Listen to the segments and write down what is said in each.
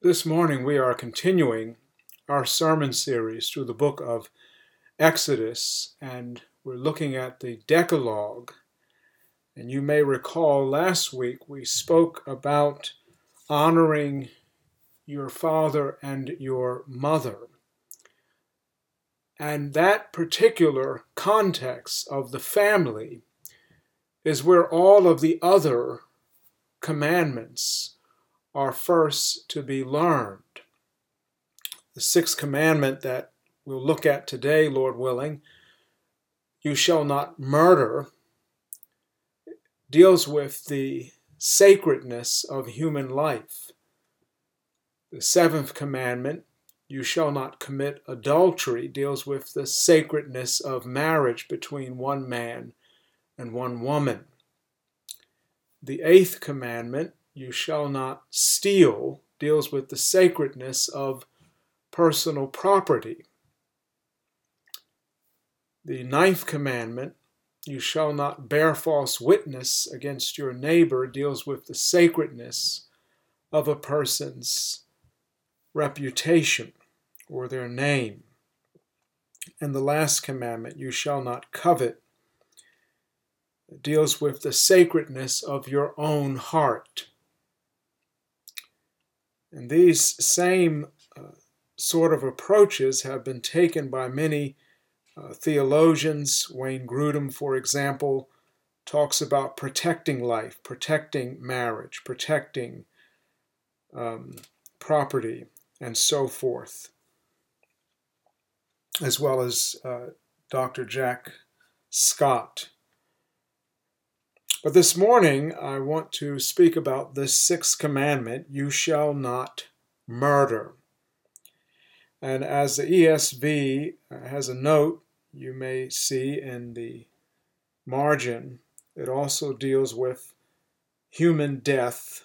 This morning we are continuing our sermon series through the book of Exodus, and we're looking at the Decalogue. And you may recall last week we spoke about honoring your father and your mother. And that particular context of the family is where all of the other commandments are first to be learned. The sixth commandment that we'll look at today, Lord willing, you shall not murder, deals with the sacredness of human life. The seventh commandment, you shall not commit adultery, deals with the sacredness of marriage between one man and one woman. The eighth commandment, you shall not steal deals with the sacredness of personal property. The ninth commandment, you shall not bear false witness against your neighbor, deals with the sacredness of a person's reputation or their name. And the last commandment, you shall not covet, deals with the sacredness of your own heart. And these same uh, sort of approaches have been taken by many uh, theologians. Wayne Grudem, for example, talks about protecting life, protecting marriage, protecting um, property, and so forth, as well as uh, Dr. Jack Scott. But this morning, I want to speak about the sixth commandment you shall not murder. And as the ESV uh, has a note, you may see in the margin, it also deals with human death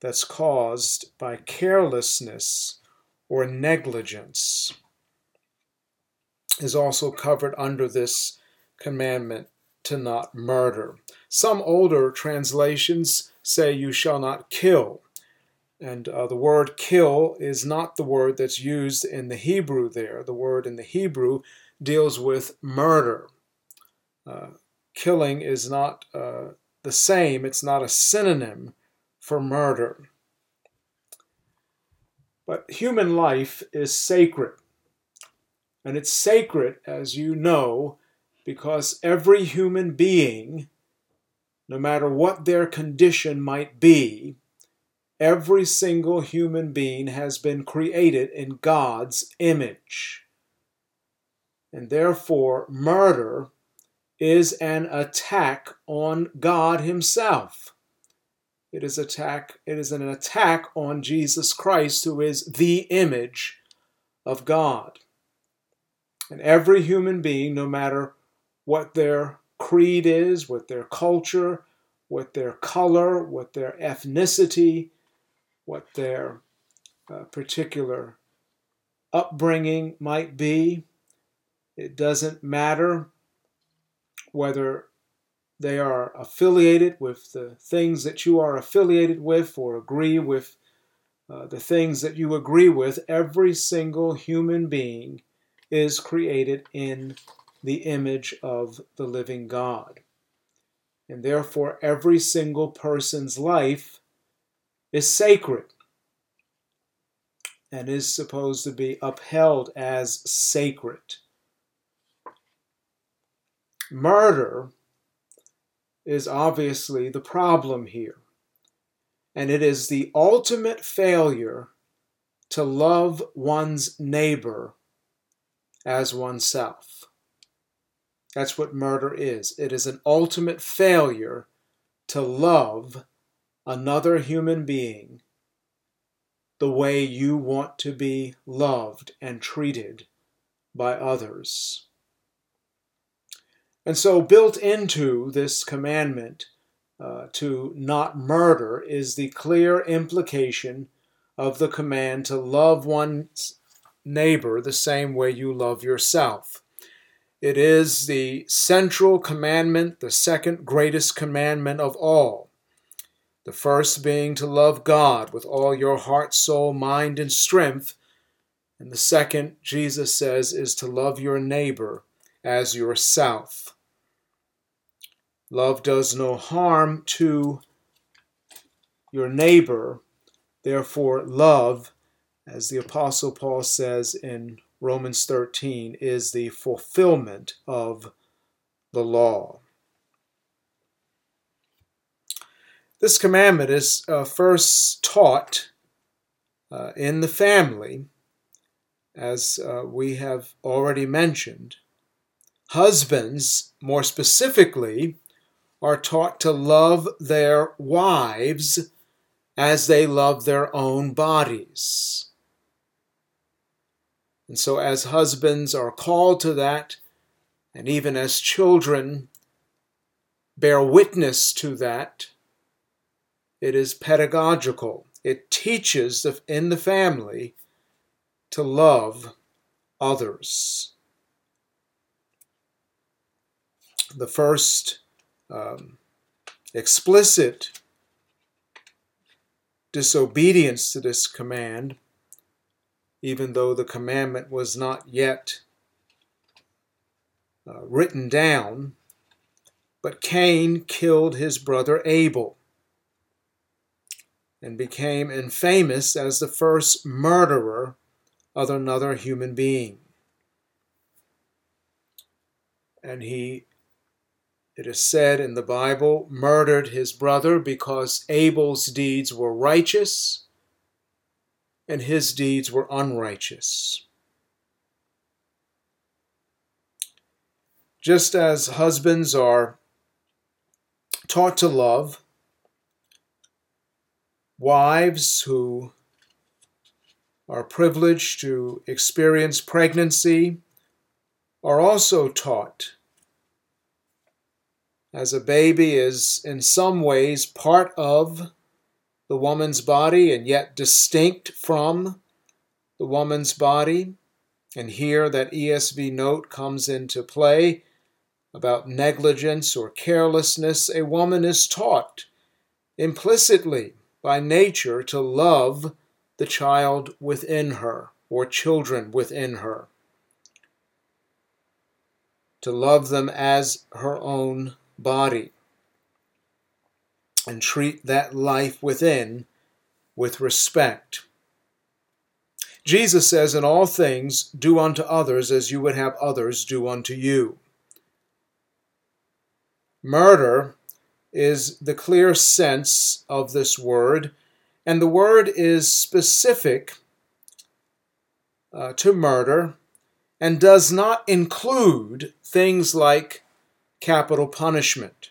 that's caused by carelessness or negligence, is also covered under this commandment to not murder. Some older translations say you shall not kill. And uh, the word kill is not the word that's used in the Hebrew there. The word in the Hebrew deals with murder. Uh, killing is not uh, the same, it's not a synonym for murder. But human life is sacred. And it's sacred, as you know, because every human being, no matter what their condition might be, every single human being has been created in God's image. And therefore, murder is an attack on God Himself. It is attack it is an attack on Jesus Christ who is the image of God. And every human being no matter what their creed is, what their culture, what their color, what their ethnicity, what their uh, particular upbringing might be. It doesn't matter whether they are affiliated with the things that you are affiliated with or agree with uh, the things that you agree with. Every single human being is created in the image of the living God. And therefore, every single person's life is sacred and is supposed to be upheld as sacred. Murder is obviously the problem here, and it is the ultimate failure to love one's neighbor as oneself. That's what murder is. It is an ultimate failure to love another human being the way you want to be loved and treated by others. And so, built into this commandment uh, to not murder is the clear implication of the command to love one's neighbor the same way you love yourself. It is the central commandment, the second greatest commandment of all. The first being to love God with all your heart, soul, mind, and strength. And the second, Jesus says, is to love your neighbor as yourself. Love does no harm to your neighbor. Therefore, love, as the Apostle Paul says in Romans 13, is the fulfillment of the law. This commandment is uh, first taught uh, in the family, as uh, we have already mentioned. Husbands, more specifically, are taught to love their wives as they love their own bodies. And so, as husbands are called to that, and even as children bear witness to that, it is pedagogical. It teaches in the family to love others. The first um, explicit disobedience to this command, even though the commandment was not yet uh, written down, but Cain killed his brother Abel and became infamous as the first murderer of another human being. And he it is said in the Bible, murdered his brother because Abel's deeds were righteous and his deeds were unrighteous. Just as husbands are taught to love, wives who are privileged to experience pregnancy are also taught as a baby is in some ways part of the woman's body and yet distinct from the woman's body. And here that ESV note comes into play about negligence or carelessness. A woman is taught implicitly by nature to love the child within her or children within her, to love them as her own body and treat that life within with respect. Jesus says, In all things, do unto others as you would have others do unto you. Murder is the clear sense of this word, and the word is specific uh, to murder and does not include things like capital punishment.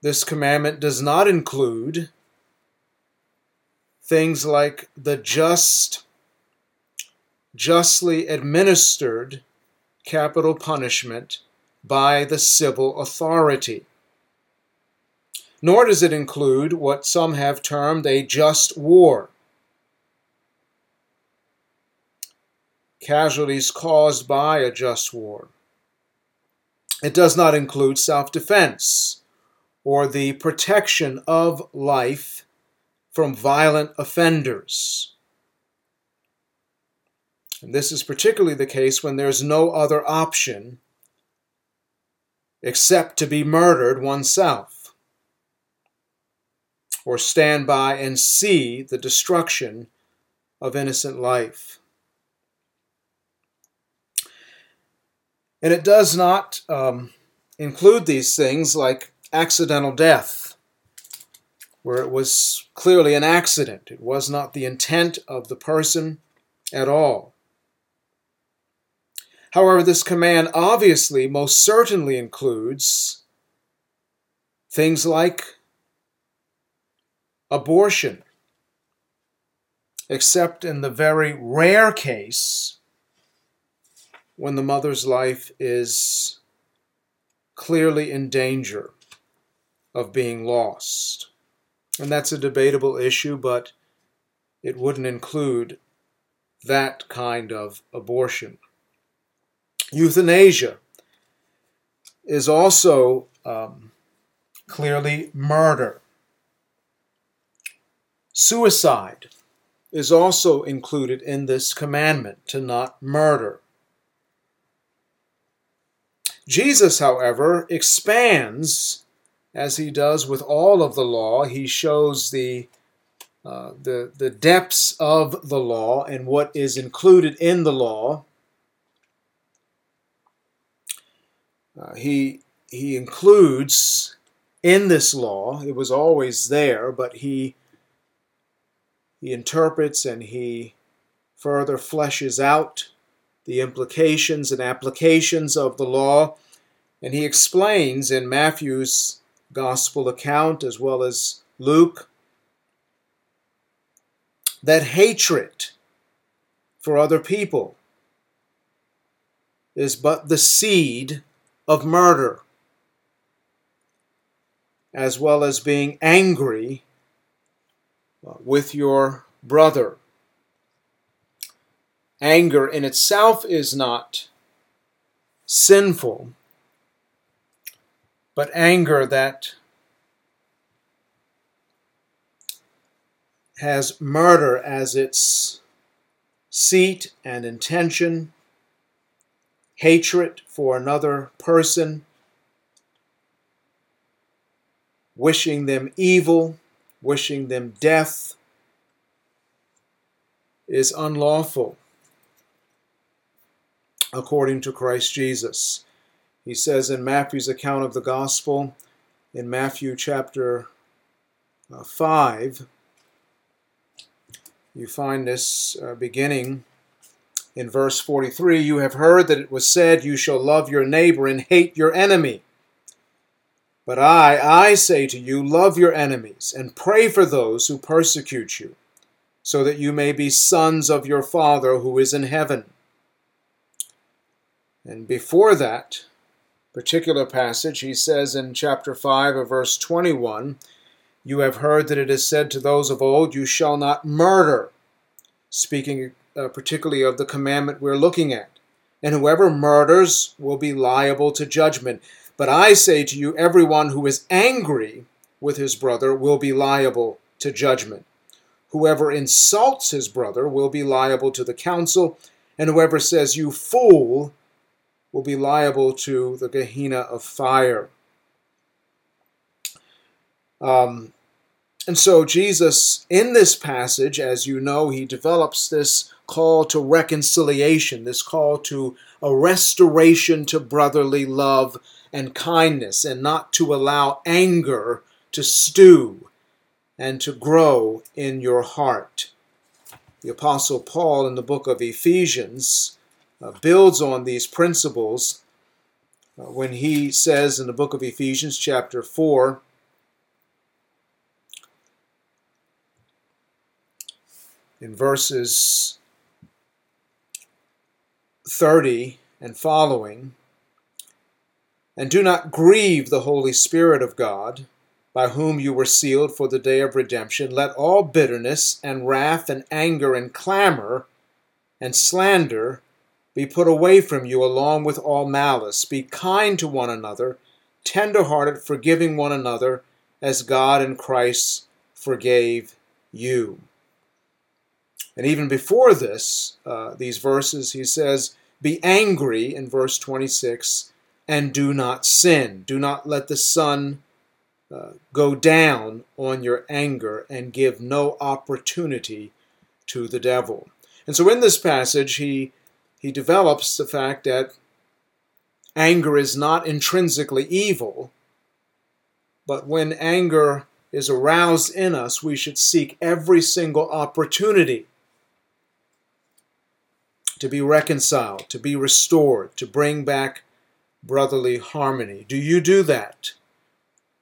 This commandment does not include things like the just, justly administered capital punishment by the civil authority. Nor does it include what some have termed a just war. Casualties caused by a just war. It does not include self defense or the protection of life from violent offenders. And this is particularly the case when there's no other option except to be murdered oneself or stand by and see the destruction of innocent life. And it does not um, include these things like accidental death, where it was clearly an accident. It was not the intent of the person at all. However, this command obviously most certainly includes things like abortion, except in the very rare case when the mother's life is clearly in danger of being lost. And that's a debatable issue, but it wouldn't include that kind of abortion. Euthanasia is also um, clearly murder. Suicide is also included in this commandment to not murder. Jesus, however, expands, as he does with all of the law. He shows the, uh, the, the depths of the law and what is included in the law. Uh, he, he includes in this law, it was always there, but he he interprets and he further fleshes out the implications and applications of the law. And he explains in Matthew's gospel account as well as Luke that hatred for other people is but the seed of murder, as well as being angry uh, with your brother. Anger in itself is not sinful, but anger that has murder as its seat and intention, hatred for another person, wishing them evil wishing them death is unlawful according to Christ Jesus. He says in Matthew's account of the gospel, in Matthew chapter uh, 5, you find this uh, beginning in verse 43 You have heard that it was said, You shall love your neighbor and hate your enemy. But I, I say to you, love your enemies and pray for those who persecute you, so that you may be sons of your Father who is in heaven. And before that particular passage, he says in chapter 5 of verse 21, You have heard that it is said to those of old, You shall not murder, speaking uh, particularly of the commandment we're looking at. And whoever murders will be liable to judgment. But I say to you, everyone who is angry with his brother will be liable to judgment. Whoever insults his brother will be liable to the council, and whoever says, You fool, will be liable to the Gehenna of fire. Um, and so, Jesus, in this passage, as you know, he develops this call to reconciliation, this call to a restoration to brotherly love and kindness, and not to allow anger to stew and to grow in your heart. The Apostle Paul in the book of Ephesians uh, builds on these principles uh, when he says in the book of Ephesians, chapter 4, in verses 30 and following, and do not grieve the Holy Spirit of God, by whom you were sealed for the day of redemption. Let all bitterness and wrath and anger and clamor and slander be put away from you along with all malice. Be kind to one another, tender hearted, forgiving one another, as God in Christ forgave you. And even before this, uh, these verses, he says, Be angry in verse 26 and do not sin. Do not let the sun uh, go down on your anger and give no opportunity to the devil. And so in this passage, he, he develops the fact that anger is not intrinsically evil, but when anger is aroused in us, we should seek every single opportunity to be reconciled, to be restored, to bring back brotherly harmony. Do you do that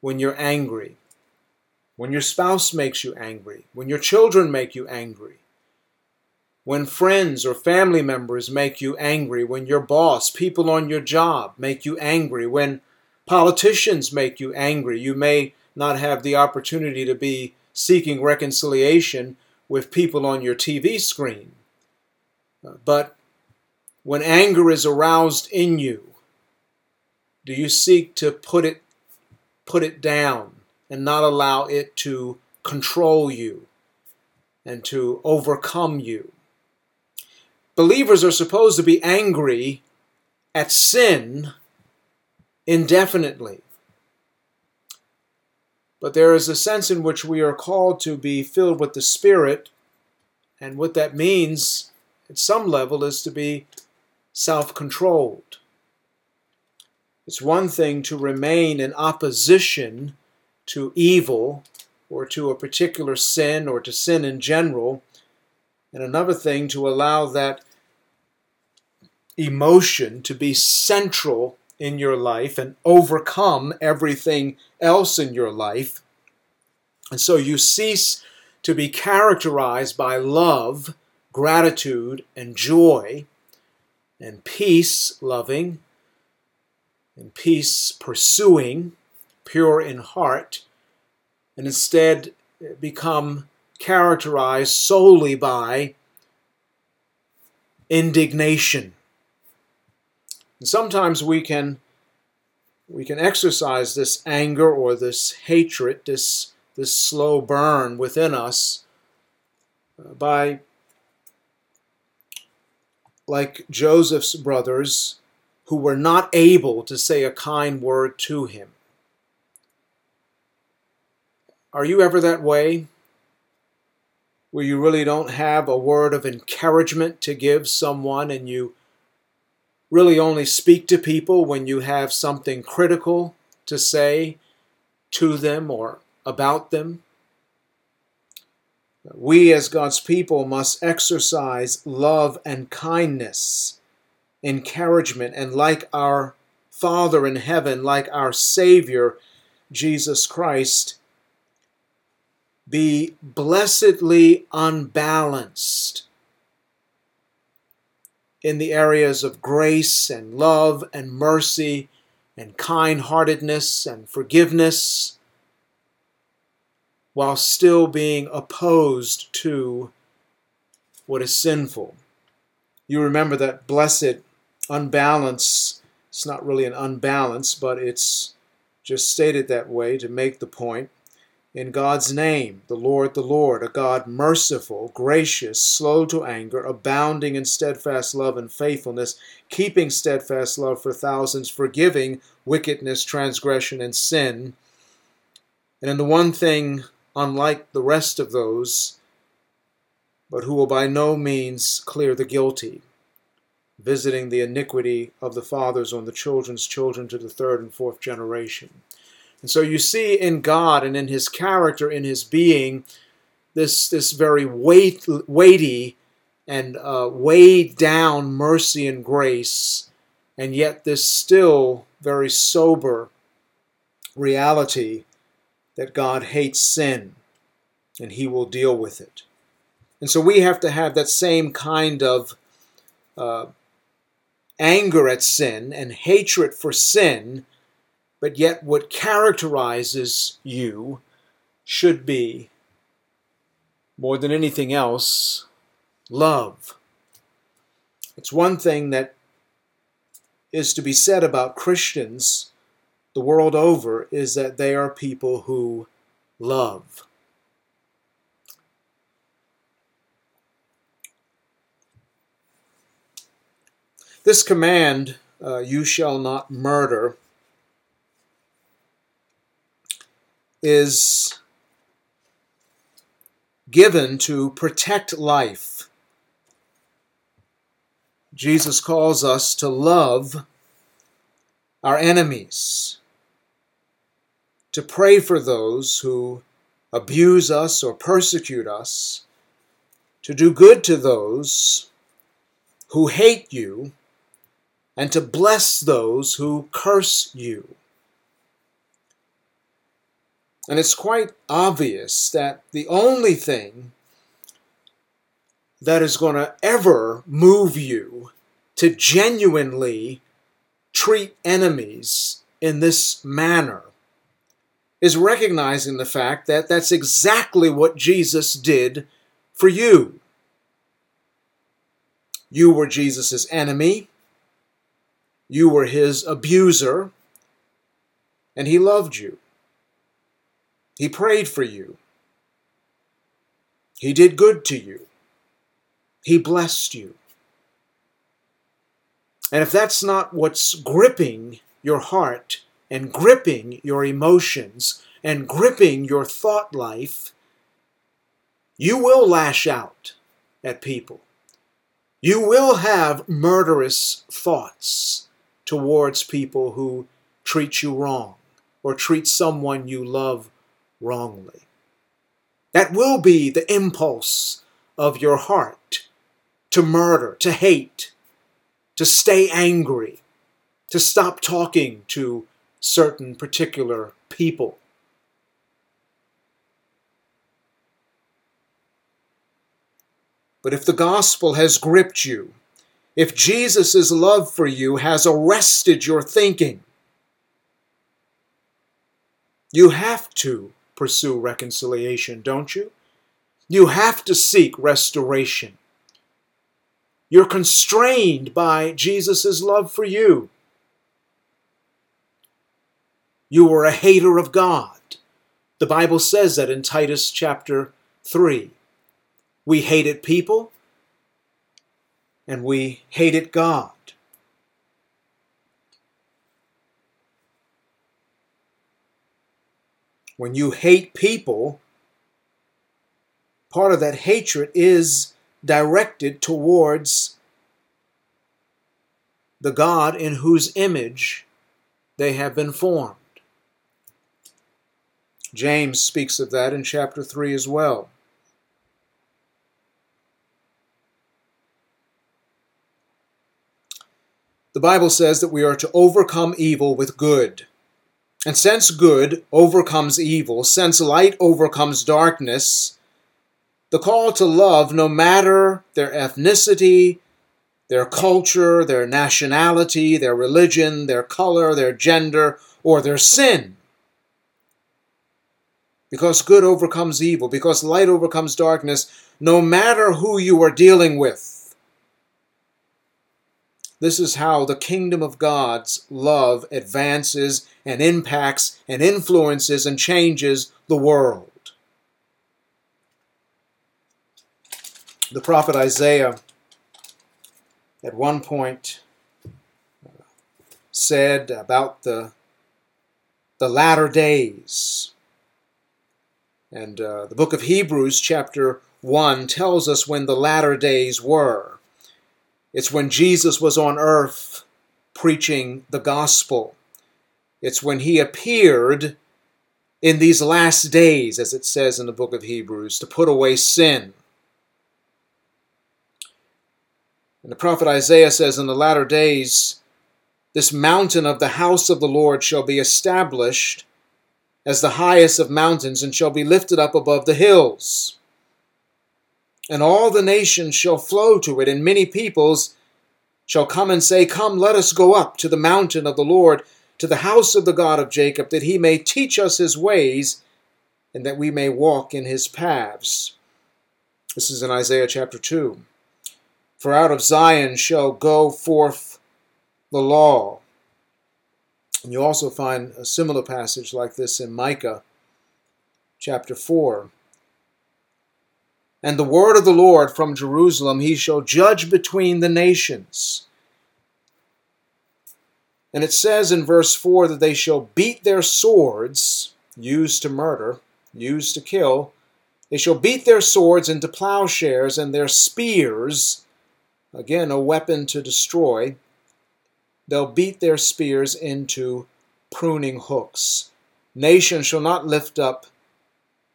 when you're angry? When your spouse makes you angry? When your children make you angry? When friends or family members make you angry? When your boss, people on your job make you angry? When politicians make you angry? You may not have the opportunity to be seeking reconciliation with people on your TV screen. But when anger is aroused in you, do you seek to put it put it down and not allow it to control you and to overcome you. Believers are supposed to be angry at sin indefinitely. But there is a sense in which we are called to be filled with the Spirit, and what that means at some level is to be self controlled. It's one thing to remain in opposition to evil or to a particular sin or to sin in general, and another thing to allow that emotion to be central in your life and overcome everything else in your life. And so you cease to be characterized by love, gratitude, and joy, and peace loving, and peace pursuing, pure in heart, and instead become characterized solely by indignation and sometimes we can we can exercise this anger or this hatred, this this slow burn within us uh, by like Joseph's brothers who were not able to say a kind word to him. Are you ever that way? Where you really don't have a word of encouragement to give someone and you really only speak to people when you have something critical to say to them or about them. We, as God's people, must exercise love and kindness, encouragement, and like our Father in heaven, like our Savior, Jesus Christ, be blessedly unbalanced in the areas of grace and love and mercy and kind heartedness and forgiveness while still being opposed to what is sinful. You remember that blessed unbalance, it's not really an unbalance, but it's just stated that way to make the point in God's name, the Lord, the Lord, a God merciful, gracious, slow to anger, abounding in steadfast love and faithfulness, keeping steadfast love for thousands, forgiving wickedness, transgression, and sin. And in the one thing, unlike the rest of those, but who will by no means clear the guilty, visiting the iniquity of the fathers on the children's children to the third and fourth generation. And so you see in God and in his character, in his being, this, this very weight, weighty and uh, weighed down mercy and grace, and yet this still very sober reality that God hates sin and he will deal with it. And so we have to have that same kind of uh, anger at sin and hatred for sin but yet what characterizes you should be, more than anything else, love. It's one thing that is to be said about Christians the world over is that they are people who love. This command, uh, you shall not murder, is given to protect life. Jesus calls us to love our enemies, to pray for those who abuse us or persecute us, to do good to those who hate you, and to bless those who curse you. And it's quite obvious that the only thing that is going to ever move you to genuinely treat enemies in this manner is recognizing the fact that that's exactly what Jesus did for you. You were Jesus' enemy, you were his abuser, and he loved you. He prayed for you. He did good to you. He blessed you. And if that's not what's gripping your heart and gripping your emotions and gripping your thought life, you will lash out at people. You will have murderous thoughts towards people who treat you wrong or treat someone you love wrongly. That will be the impulse of your heart to murder, to hate, to stay angry, to stop talking to certain particular people. But if the gospel has gripped you, if Jesus' love for you has arrested your thinking, you have to pursue reconciliation, don't you? You have to seek restoration. You're constrained by Jesus' love for you. You were a hater of God. The Bible says that in Titus chapter 3. We hated people and we hated God. When you hate people, part of that hatred is directed towards the God in whose image they have been formed. James speaks of that in chapter 3 as well. The Bible says that we are to overcome evil with good. And since good overcomes evil, since light overcomes darkness, the call to love, no matter their ethnicity, their culture, their nationality, their religion, their color, their gender, or their sin. Because good overcomes evil, because light overcomes darkness, no matter who you are dealing with. This is how the kingdom of God's love advances and impacts and influences and changes the world. The prophet Isaiah at one point said about the, the latter days. And uh, the book of Hebrews, chapter 1, tells us when the latter days were. It's when Jesus was on earth preaching the gospel. It's when he appeared in these last days, as it says in the book of Hebrews, to put away sin. And the prophet Isaiah says, In the latter days, this mountain of the house of the Lord shall be established as the highest of mountains, and shall be lifted up above the hills and all the nations shall flow to it, and many peoples shall come and say, Come, let us go up to the mountain of the Lord, to the house of the God of Jacob, that he may teach us his ways, and that we may walk in his paths. This is in Isaiah chapter 2. For out of Zion shall go forth the law. And you also find a similar passage like this in Micah chapter 4. And the word of the Lord from Jerusalem, he shall judge between the nations. And it says in verse 4 that they shall beat their swords, used to murder, used to kill, they shall beat their swords into plowshares and their spears, again, a weapon to destroy, they'll beat their spears into pruning hooks. Nation shall not lift up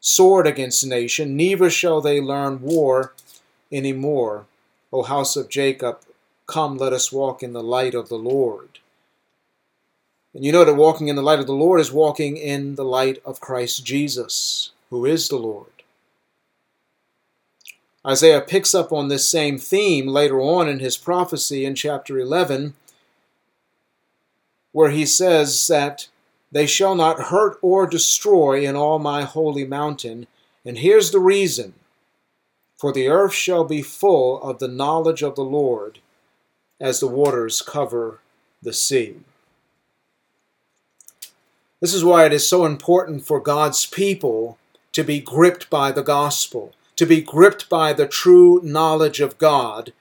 sword against nation, neither shall they learn war any more. O house of Jacob, come, let us walk in the light of the Lord. And you know that walking in the light of the Lord is walking in the light of Christ Jesus, who is the Lord. Isaiah picks up on this same theme later on in his prophecy in chapter 11, where he says that they shall not hurt or destroy in all my holy mountain. And here's the reason For the earth shall be full of the knowledge of the Lord as the waters cover the sea. This is why it is so important for God's people to be gripped by the gospel, to be gripped by the true knowledge of God.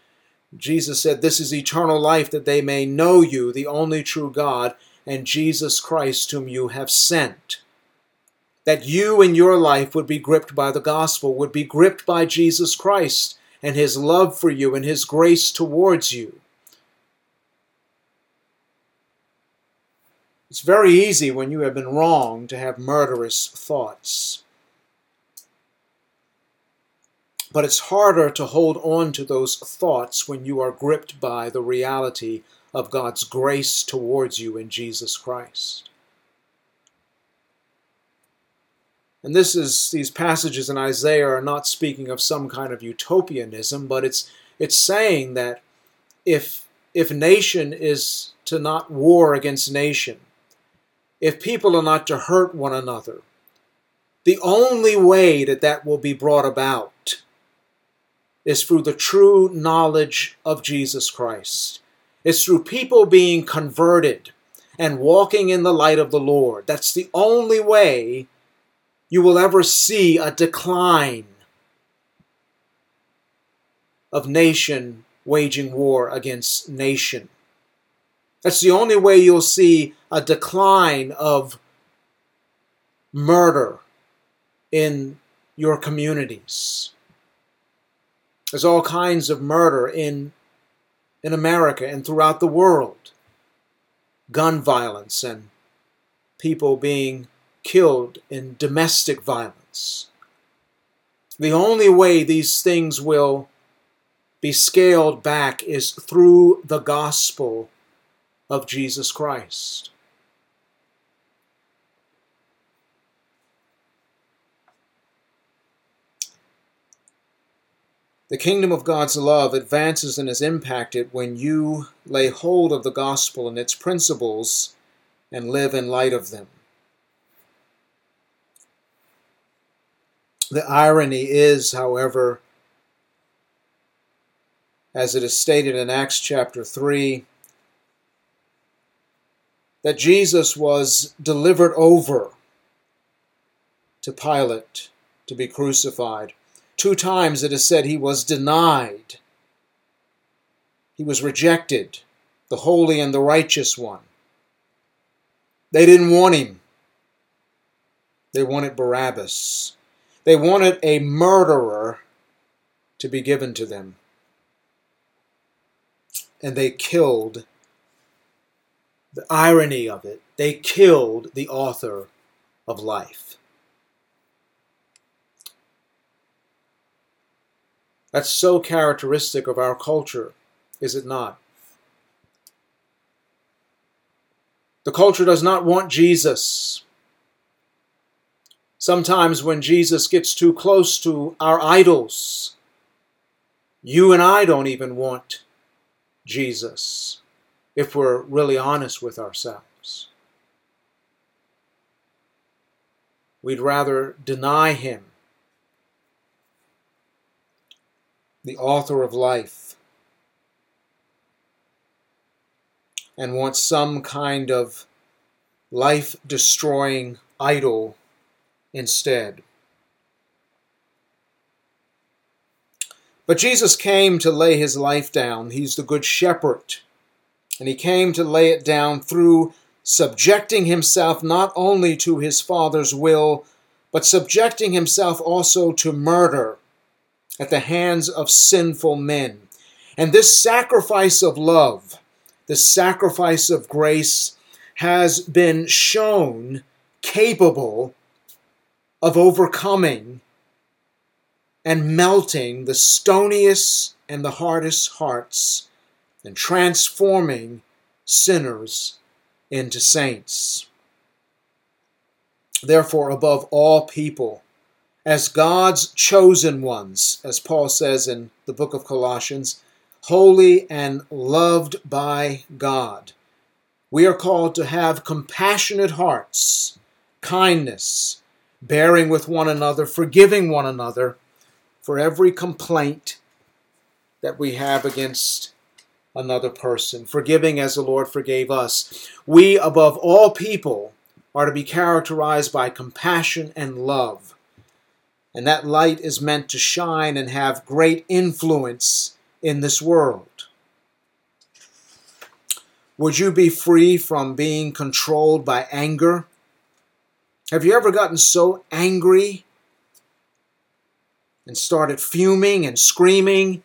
Jesus said, This is eternal life, that they may know you, the only true God, and Jesus Christ, whom you have sent. That you in your life would be gripped by the gospel, would be gripped by Jesus Christ and his love for you and his grace towards you. It's very easy when you have been wrong to have murderous thoughts. But it's harder to hold on to those thoughts when you are gripped by the reality of God's grace towards you in Jesus Christ. And this is these passages in Isaiah are not speaking of some kind of utopianism, but it's it's saying that if if nation is to not war against nation, if people are not to hurt one another, the only way that that will be brought about is through the true knowledge of Jesus Christ. It's through people being converted and walking in the light of the Lord. That's the only way you will ever see a decline of nation waging war against nation. That's the only way you'll see a decline of murder in your communities. There's all kinds of murder in, in America and throughout the world. Gun violence and people being killed in domestic violence. The only way these things will be scaled back is through the gospel of Jesus Christ. The kingdom of God's love advances and is impacted when you lay hold of the gospel and its principles and live in light of them. The irony is, however, as it is stated in Acts chapter 3, that Jesus was delivered over to Pilate to be crucified. Two times it is said he was denied. He was rejected, the holy and the righteous one. They didn't want him. They wanted Barabbas. They wanted a murderer to be given to them. And they killed the irony of it, they killed the author of life. That's so characteristic of our culture, is it not? The culture does not want Jesus. Sometimes when Jesus gets too close to our idols, you and I don't even want Jesus if we're really honest with ourselves. We'd rather deny him, the author of life, and want some kind of life destroying idol instead. But Jesus came to lay his life down. He's the good shepherd and he came to lay it down through subjecting himself not only to his Father's will, but subjecting himself also to murder at the hands of sinful men. And this sacrifice of love, this sacrifice of grace, has been shown capable of overcoming and melting the stoniest and the hardest hearts and transforming sinners into saints. Therefore, above all people, as God's chosen ones, as Paul says in the book of Colossians, holy and loved by God, we are called to have compassionate hearts, kindness, bearing with one another, forgiving one another for every complaint that we have against another person, forgiving as the Lord forgave us. We, above all people, are to be characterized by compassion and love. And that light is meant to shine and have great influence in this world. Would you be free from being controlled by anger? Have you ever gotten so angry and started fuming and screaming?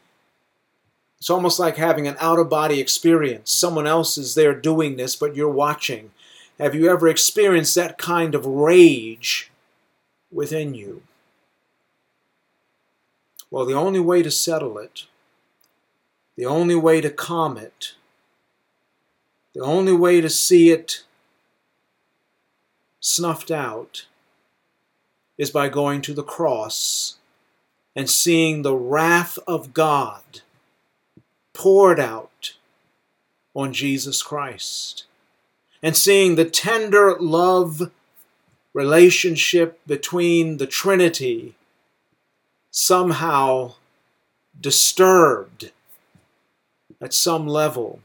It's almost like having an out of body experience. Someone else is there doing this, but you're watching. Have you ever experienced that kind of rage within you? Well, the only way to settle it, the only way to calm it, the only way to see it snuffed out is by going to the cross and seeing the wrath of God poured out on Jesus Christ and seeing the tender love relationship between the Trinity somehow disturbed at some level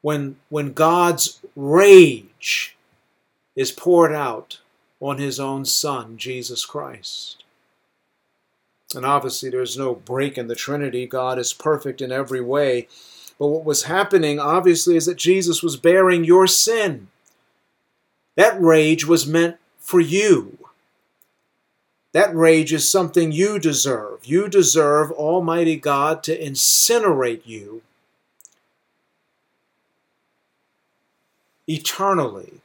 when, when God's rage is poured out on his own Son, Jesus Christ. And obviously, there's no break in the Trinity. God is perfect in every way. But what was happening, obviously, is that Jesus was bearing your sin. That rage was meant for you. That rage is something you deserve. You deserve Almighty God to incinerate you eternally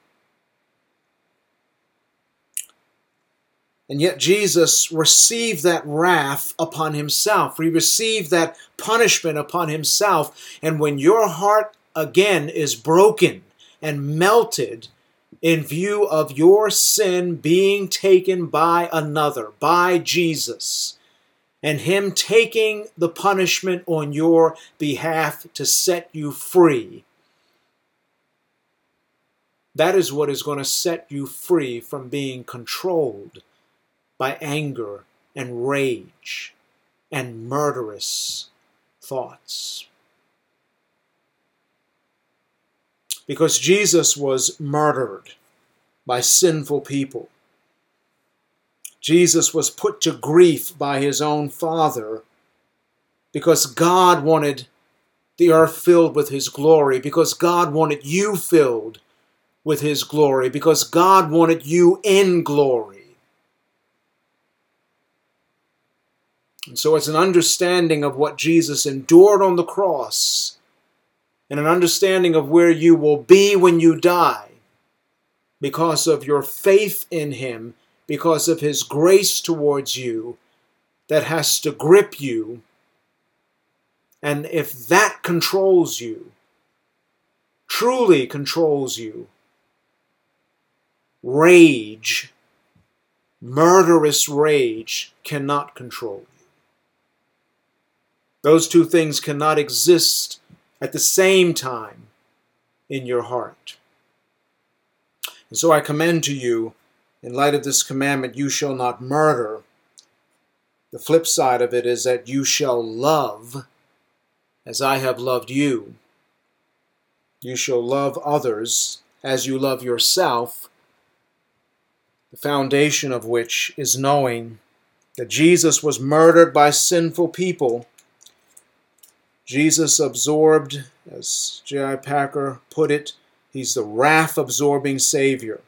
And yet Jesus received that wrath upon himself. He received that punishment upon himself. And when your heart again is broken and melted in view of your sin being taken by another, by Jesus, and him taking the punishment on your behalf to set you free, that is what is going to set you free from being controlled by anger and rage and murderous thoughts. Because Jesus was murdered by sinful people. Jesus was put to grief by his own Father because God wanted the earth filled with his glory, because God wanted you filled with his glory, because God wanted you in glory. And so it's an understanding of what Jesus endured on the cross and an understanding of where you will be when you die because of your faith in Him, because of His grace towards you that has to grip you. And if that controls you, truly controls you, rage, murderous rage, cannot control you. Those two things cannot exist at the same time in your heart. And so I commend to you, in light of this commandment, you shall not murder. The flip side of it is that you shall love as I have loved you. You shall love others as you love yourself, the foundation of which is knowing that Jesus was murdered by sinful people Jesus absorbed, as J.I. Packer put it, he's the wrath absorbing Savior.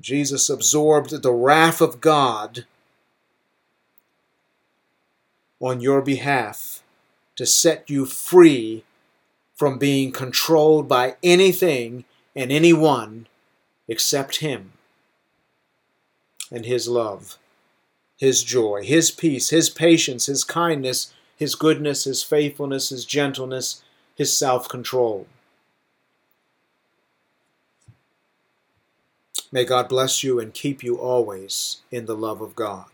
Jesus absorbed the wrath of God on your behalf to set you free from being controlled by anything and anyone except Him and His love, His joy, His peace, His patience, His kindness, his goodness, his faithfulness, his gentleness, his self control. May God bless you and keep you always in the love of God.